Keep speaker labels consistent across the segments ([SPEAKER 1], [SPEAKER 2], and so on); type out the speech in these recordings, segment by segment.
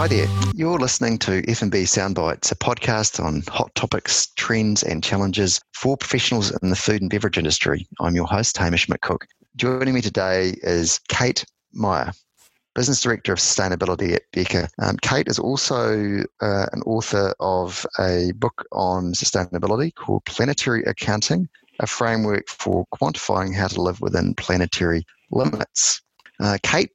[SPEAKER 1] Hi there. You're listening to F&B Soundbites, a podcast on hot topics, trends and challenges for professionals in the food and beverage industry. I'm your host, Hamish McCook. Joining me today is Kate Meyer, Business Director of Sustainability at Beca. Um, Kate is also uh, an author of a book on sustainability called Planetary Accounting, a framework for quantifying how to live within planetary limits. Uh, Kate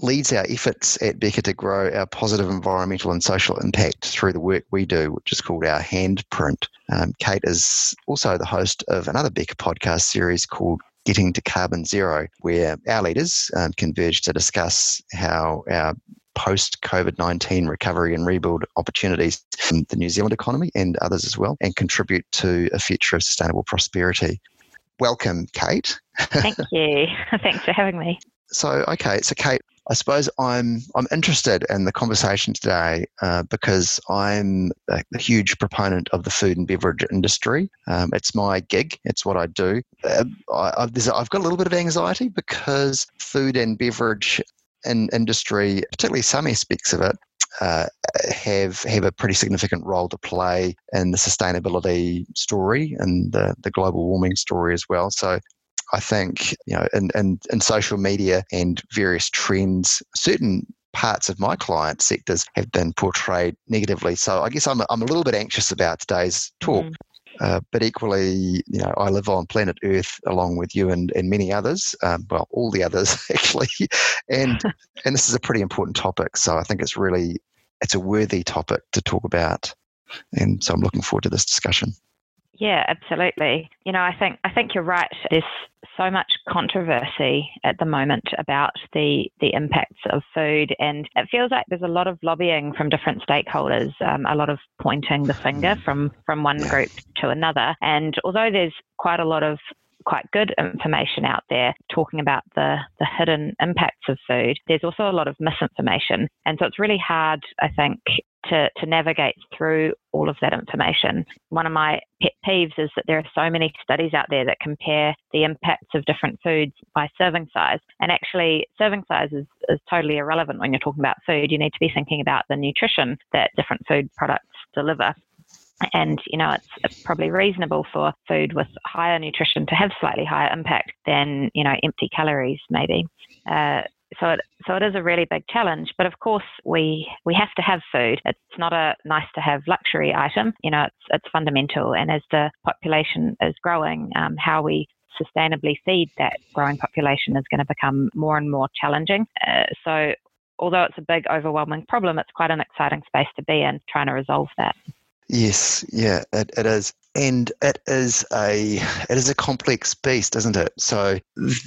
[SPEAKER 1] leads our efforts at Beca to grow our positive environmental and social impact through the work we do, which is called our handprint. Um, Kate is also the host of another Beca podcast series called Getting to Carbon Zero, where our leaders um, converge to discuss how our post COVID 19 recovery and rebuild opportunities in the New Zealand economy and others as well, and contribute to a future of sustainable prosperity. Welcome, Kate.
[SPEAKER 2] Thank you. Thanks for having me.
[SPEAKER 1] So, okay, so Kate, I suppose I'm I'm interested in the conversation today uh, because I'm a, a, huge proponent of the food and beverage industry. Um, it's my gig. It's what I do. Uh, I, I've, I've got a little bit of anxiety because food and beverage in industry, particularly some aspects of it, uh, have have a pretty significant role to play in the sustainability story and the, the global warming story as well. So I think, you know, in, in, in social media and various trends, certain parts of my client sectors have been portrayed negatively. So I guess I'm, I'm a little bit anxious about today's talk. Mm. Uh, but equally, you know, I live on planet Earth along with you and, and many others. Um, well, all the others actually, and and this is a pretty important topic. So I think it's really it's a worthy topic to talk about, and so I'm looking forward to this discussion.
[SPEAKER 2] Yeah, absolutely. You know, I think I think you're right. There's so much controversy at the moment about the the impacts of food, and it feels like there's a lot of lobbying from different stakeholders, um, a lot of pointing the finger mm. from from one group to another. And although there's quite a lot of quite good information out there talking about the, the hidden impacts of food. There's also a lot of misinformation. And so it's really hard, I think, to, to navigate through all of that information. One of my pet peeves is that there are so many studies out there that compare the impacts of different foods by serving size. And actually, serving size is, is totally irrelevant when you're talking about food. You need to be thinking about the nutrition that different food products deliver. And, you know, it's probably reasonable for food with higher nutrition to have slightly higher impact than, you know, empty calories, maybe. Uh, so it so it is a really big challenge. But of course, we we have to have food. It's not a nice to have luxury item. You know, it's it's fundamental. And as the population is growing, um, how we sustainably feed that growing population is going to become more and more challenging. Uh, so although it's a big, overwhelming problem, it's quite an exciting space to be in trying to resolve that.
[SPEAKER 1] Yes, yeah, it, it is. And it is a it is a complex beast, isn't it? So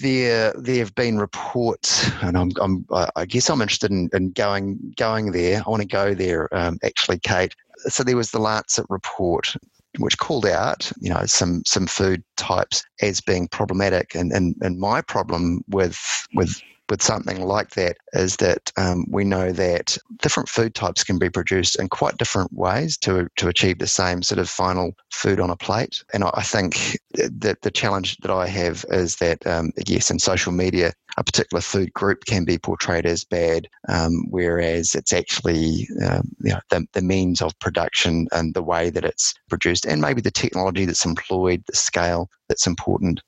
[SPEAKER 1] there there have been reports, and I'm, I'm I guess I'm interested in, in going going there. I want to go there, um, actually, Kate. So there was the Lancet report which called out, you know, some some food types as being problematic, and and, and my problem with with with something like that is that um, we know that different food types can be produced in quite different ways to, to achieve the same sort of final food on a plate. And I think that the challenge that I have is that, um, yes, in social media, a particular food group can be portrayed as bad, um, whereas it's actually um, you know, the, the means of production and the way that it's produced, and maybe the technology that's employed, the scale that's important.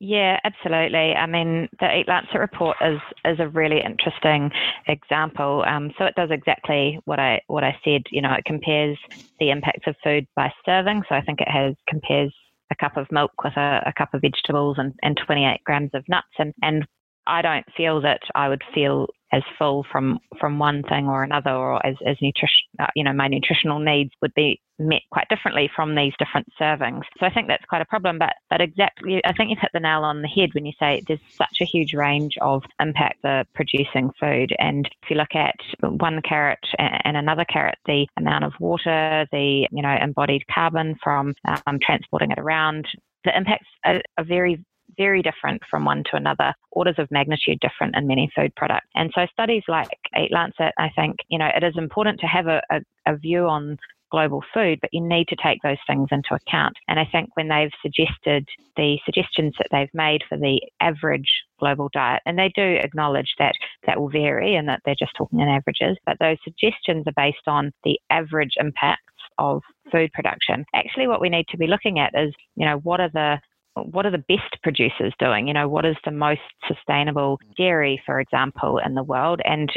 [SPEAKER 2] Yeah, absolutely. I mean, the Eat Lancet report is is a really interesting example. Um, so it does exactly what I what I said. You know, it compares the impacts of food by serving. So I think it has compares a cup of milk with a, a cup of vegetables and, and 28 grams of nuts. And and I don't feel that I would feel as full from from one thing or another, or as as nutrition, uh, you know, my nutritional needs would be met quite differently from these different servings. So I think that's quite a problem. But but exactly, I think you've hit the nail on the head when you say there's such a huge range of impact for producing food. And if you look at one carrot and another carrot, the amount of water, the you know embodied carbon from um, transporting it around, the impacts are, are very very different from one to another, orders of magnitude different in many food products. And so studies like Eat Lancet, I think, you know, it is important to have a, a, a view on global food, but you need to take those things into account. And I think when they've suggested the suggestions that they've made for the average global diet. And they do acknowledge that that will vary and that they're just talking in averages, but those suggestions are based on the average impacts of food production. Actually, what we need to be looking at is, you know, what are the what are the best producers doing? You know, what is the most sustainable dairy, for example, in the world? And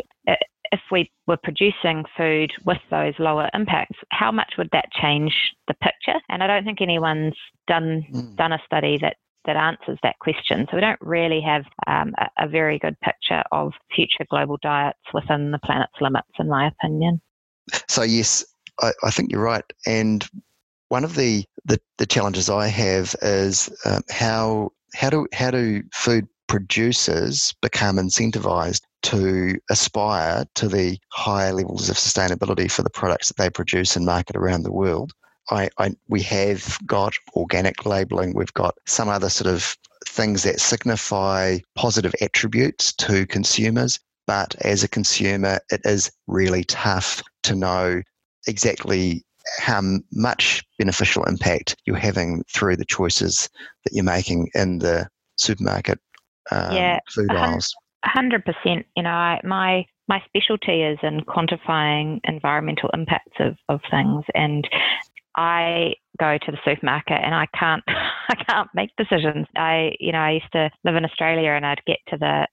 [SPEAKER 2] if we were producing food with those lower impacts, how much would that change the picture? And I don't think anyone's done mm. done a study that that answers that question. So we don't really have um, a, a, very good picture of future global diets within the planet's limits, in my opinion.
[SPEAKER 1] So yes, I, I think you're right. And one of the, the, the challenges I have is um, how how do how do food producers become incentivized to aspire to the higher levels of sustainability for the products that they produce and market around the world. I, I, we have got organic labeling, we've got some other sort of things that signify positive attributes to consumers. But as a consumer, it is really tough to know exactly how much beneficial impact you're having through the choices that you're making in the supermarket um, yeah, food aisles.
[SPEAKER 2] Hundred percent. You know, I, my my specialty is in quantifying environmental impacts of, of things, and I go to the supermarket and I can't I can't make decisions. I you know I used to live in Australia and I'd get to the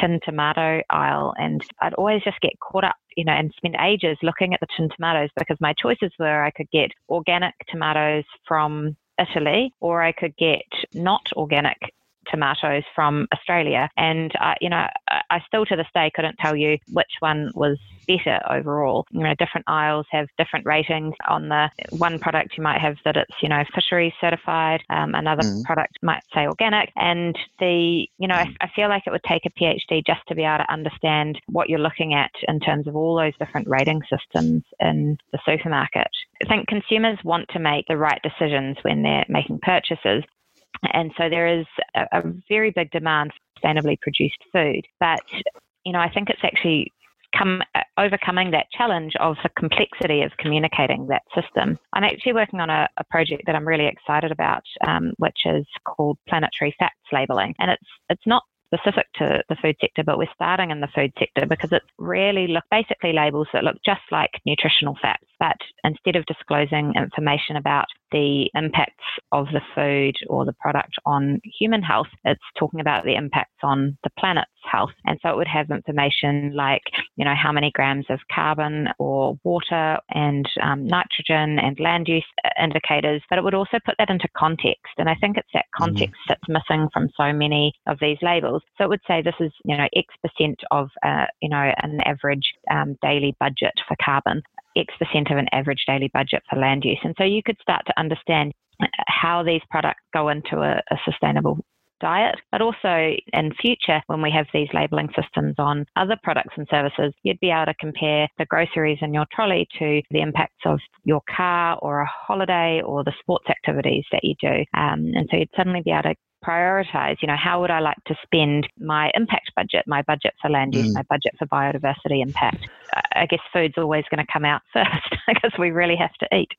[SPEAKER 2] tin tomato aisle and I'd always just get caught up you know and spend ages looking at the tin tomatoes because my choices were I could get organic tomatoes from Italy or I could get not organic tomatoes from Australia. And, uh, you know, I still to this day couldn't tell you which one was better overall. You know, different aisles have different ratings. On the one product, you might have that it's, you know, fisheries certified. Um, another mm. product might say organic. And the, you know, I, I feel like it would take a PhD just to be able to understand what you're looking at in terms of all those different rating systems in the supermarket. I think consumers want to make the right decisions when they're making purchases. And so there is a, a very big demand for sustainably produced food. But, you know, I think it's actually come uh, overcoming that challenge of the complexity of communicating that system. I'm actually working on a, a project that I'm really excited about, um, which is called planetary facts labeling, and it's it's not specific to the food sector, but we're starting in the food sector because it's really look basically labels that look just like nutritional facts, but instead of disclosing information about the impacts of the food or the product on human health, it's talking about the impacts on the planet's health. And so it would have information like, you know, how many grams of carbon or water and um, nitrogen and land use indicators, but it would also put that into context. And I think it's that mm-hmm. context mm. that's missing from so many of these labels. So it would say this is, you know, X percent of, uh, you know, an average um, daily budget for carbon. X percent of an average daily budget for land use. And so you could start to understand how these products go into a, a sustainable diet, but also in future when we have these labeling systems on other products and services, you'd be able to compare the groceries in your trolley to the impacts of your car or a holiday or the sports activities that you do. Um, and so you'd suddenly be able to prioritize, you know, how would I like to spend my impact budget, my budget for land use, mm. my budget for biodiversity impact? I guess food's always going to come out first because we really have to eat.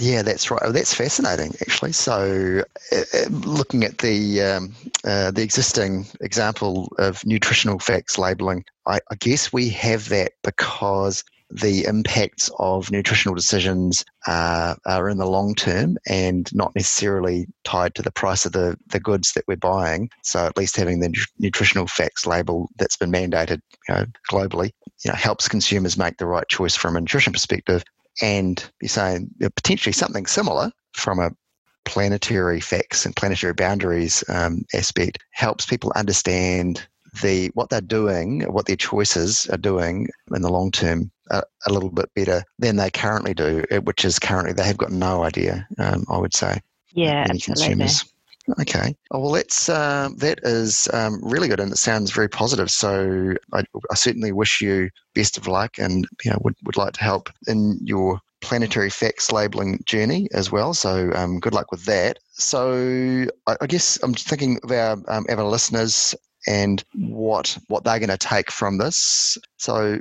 [SPEAKER 1] Yeah, that's right. Oh, that's fascinating, actually. So, uh, uh, looking at the um, uh, the existing example of nutritional facts labeling, I, I guess we have that because the impacts of nutritional decisions uh, are in the long term and not necessarily tied to the price of the, the goods that we're buying. So at least having the nutritional facts label that's been mandated you know, globally you know, helps consumers make the right choice from a nutrition perspective. And you're saying you know, potentially something similar from a planetary facts and planetary boundaries um, aspect helps people understand the what they're doing, what their choices are doing in the long term a, a little bit better than they currently do, uh, which is currently they have got no idea. Um, I would say.
[SPEAKER 2] Yeah, absolutely. Consumers.
[SPEAKER 1] Okay. Oh, well, that's uh, that is um, really good, and it sounds very positive. So I, I, certainly wish you best of luck, and you know would would like to help in your planetary facts labeling journey as well. So um, good luck with that. So I, I guess I'm thinking of our, um, our listeners and what what they're going to take from this. So,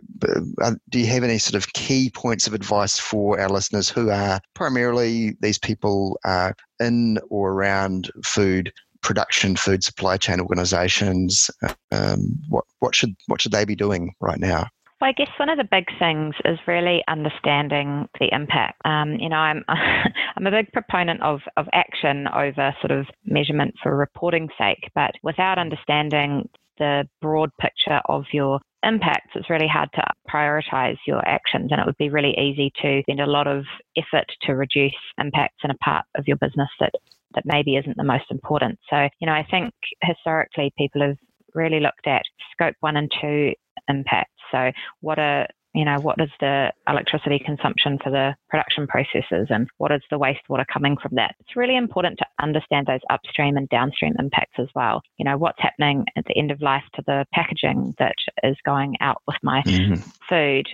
[SPEAKER 1] uh, do you have any sort of key points of advice for our listeners who are primarily these people uh, in or around food production food supply chain organisations, um, what what should what should they be doing right now?
[SPEAKER 2] Well, I guess one of the big things is really understanding the impact. Um, you know, I'm I'm a big proponent of of action over sort of measurement for reporting sake, but without understanding the broad picture of your impacts, it's really hard to prioritize your actions. And it would be really easy to spend a lot of effort to reduce impacts in a part of your business that, that maybe isn't the most important. So, you know, I think historically people have really looked at scope one and two impacts. So, what are you know, what is the electricity consumption for the production processes and what is the wastewater coming from that? It's really important to understand those upstream and downstream impacts as well. You know, what's happening at the end of life to the packaging that is going out with my mm-hmm. food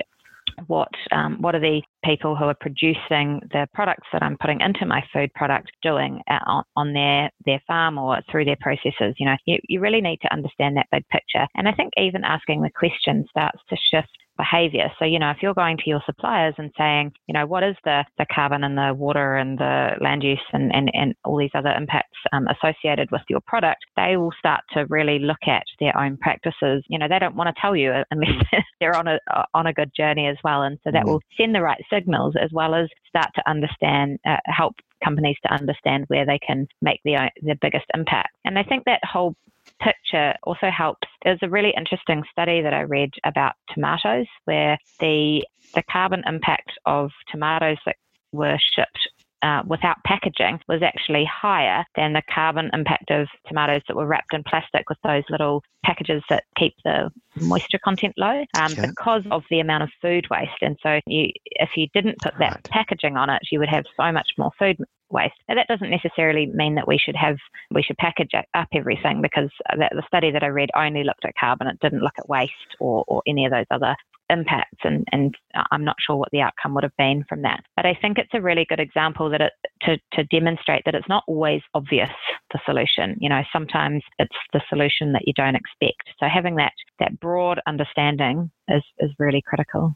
[SPEAKER 2] what um, what are the people who are producing the products that I'm putting into my food product doing on, on their their farm or through their processes. You know, you, you really need to understand that big picture. And I think even asking the question starts to shift behavior. So, you know, if you're going to your suppliers and saying, you know, what is the, the carbon and the water and the land use and, and, and all these other impacts um, associated with your product, they will start to really look at their own practices. You know, they don't want to tell you unless they're on a, on a good journey as well. And so that mm. will send the right signals as well as start to understand, uh, help companies to understand where they can make the, the biggest impact. And I think that whole picture also helps. There's a really interesting study that I read about tomatoes where the the carbon impact of tomatoes that were shipped uh, without packaging was actually higher than the carbon impact of tomatoes that were wrapped in plastic with those little packages that keep the moisture content low um, okay. because of the amount of food waste. And so, you, if you didn't put that right. packaging on it, you would have so much more food waste. Now, that doesn't necessarily mean that we should have we should package up everything because that, the study that I read only looked at carbon; it didn't look at waste or, or any of those other impacts and, and I'm not sure what the outcome would have been from that. But I think it's a really good example that it to, to demonstrate that it's not always obvious the solution. You know, sometimes it's the solution that you don't expect. So having that that broad understanding is, is really critical.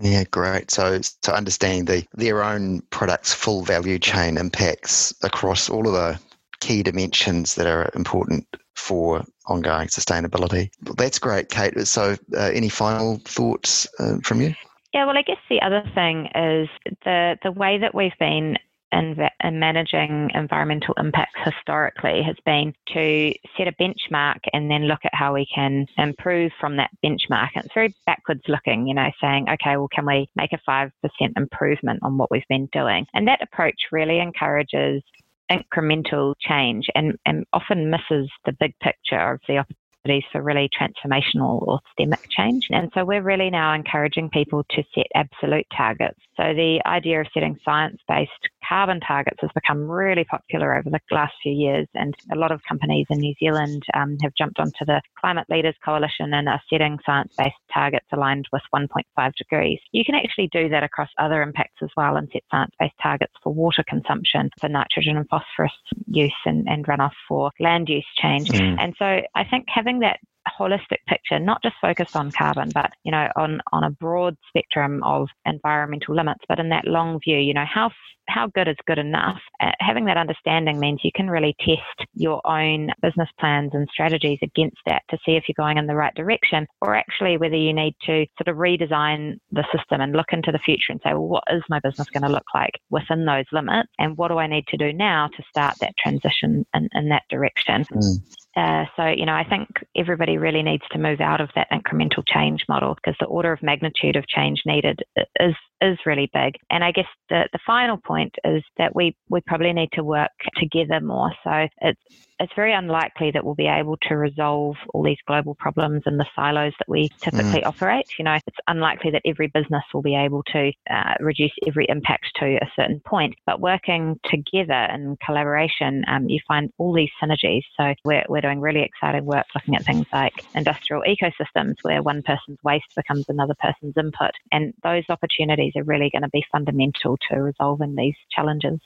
[SPEAKER 1] Yeah, great. So, to understand the their own product's full value chain impacts across all of the key dimensions that are important for ongoing sustainability. That's great, Kate. So, uh, any final thoughts uh, from you?
[SPEAKER 2] Yeah, well, I guess the other thing is the the way that we've been in, in, managing environmental impacts historically has been to set a benchmark and then look at how we can improve from that benchmark. And it's very backwards looking, you know, saying, okay, well, can we make a 5% improvement on what we've been doing? And that approach really encourages incremental change and, and often misses the big picture of the opportunities for really transformational or systemic change. And so we're really now encouraging people to set absolute targets. So the idea of setting science based carbon targets has become really popular over the last few years. And a lot of companies in New Zealand um, have jumped onto the Climate Leaders Coalition and are setting science based targets aligned with 1.5 degrees. You can actually do that across other impacts as well and set science based targets for water consumption, for nitrogen and phosphorus use and, and runoff for land use change. Mm. And so I think having that holistic picture, not just focused on carbon, but you know, on on a broad spectrum of environmental limits, but in that long view, you know, how how good is good enough? Uh, having that understanding means you can really test your own business plans and strategies against that to see if you're going in the right direction, or actually whether you need to sort of redesign the system and look into the future and say, well, what is my business going to look like within those limits, and what do I need to do now to start that transition in, in that direction? Mm. Uh, so, you know, I think everybody really needs to move out of that incremental change model because the order of magnitude of change needed is is really big. And I guess the, the final point is that we, we probably need to work together more. So it's it's very unlikely that we'll be able to resolve all these global problems in the silos that we typically mm. operate. You know, it's unlikely that every business will be able to uh, reduce every impact to a certain point. But working together in collaboration, um, you find all these synergies. So we're, we're doing really exciting work looking at things like industrial ecosystems where one person's waste becomes another person's input. And those opportunities are really going to be fundamental to resolving these challenges.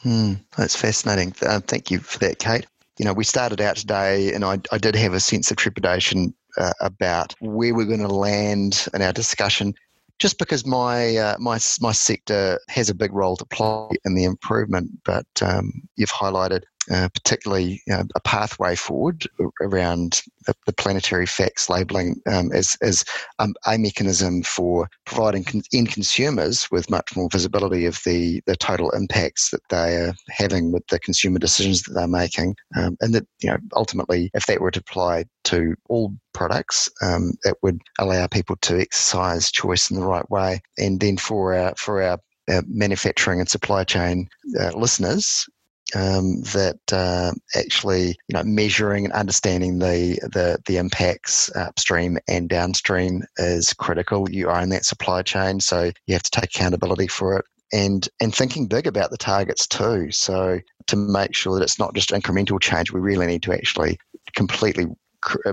[SPEAKER 1] Hmm, that's fascinating. Uh, thank you for that, Kate you know, we started out today, and I, I did have a sense of trepidation uh, about where we're going to land in our discussion, just because my uh, my my sector has a big role to play in the improvement. But um, you've highlighted uh, particularly you know, a pathway forward around the, the planetary facts labeling um, as, as um, a mechanism for providing con- end consumers with much more visibility of the, the total impacts that they are having with the consumer decisions that they're making. Um, and that, you know, ultimately, if that were to apply to all products, um, it would allow people to exercise choice in the right way. And then for our, for our uh, manufacturing and supply chain uh, listeners, um, that uh, actually you know measuring and understanding the the, the impacts upstream and downstream is critical. You in that supply chain, so you have to take accountability for it. And, and thinking big about the targets too. So to make sure that it's not just incremental change, we really need to actually completely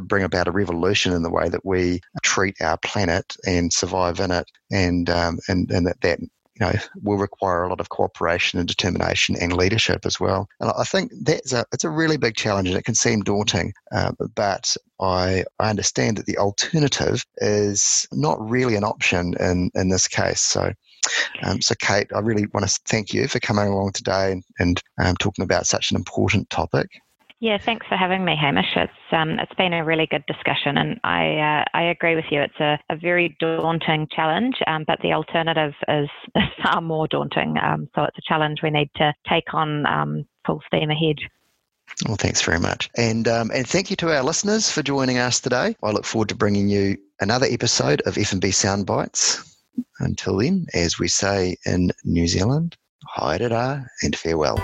[SPEAKER 1] bring about a revolution in the way that we treat our planet and survive in it, and um, and and that that you know, will require a lot of cooperation and determination and leadership as well. And I think that's a it's a really big challenge, and it can seem daunting. Uh, but I I understand that the alternative is not really an option in in this case. So. Um, so, Kate, I really want to thank you for coming along today and, and um, talking about such an important topic.
[SPEAKER 2] Yeah, thanks for having me, Hamish. It's um, it's been a really good discussion, and I uh, I agree with you. It's a, a very daunting challenge, um, but the alternative is, far more daunting. Um, so it's a challenge we need to take on um, full steam ahead.
[SPEAKER 1] Well, thanks very much, and um, and thank you to our listeners for joining us today. I look forward to bringing you another episode of F&B Sound Bites. Until then, as we say in New Zealand, haere and farewell.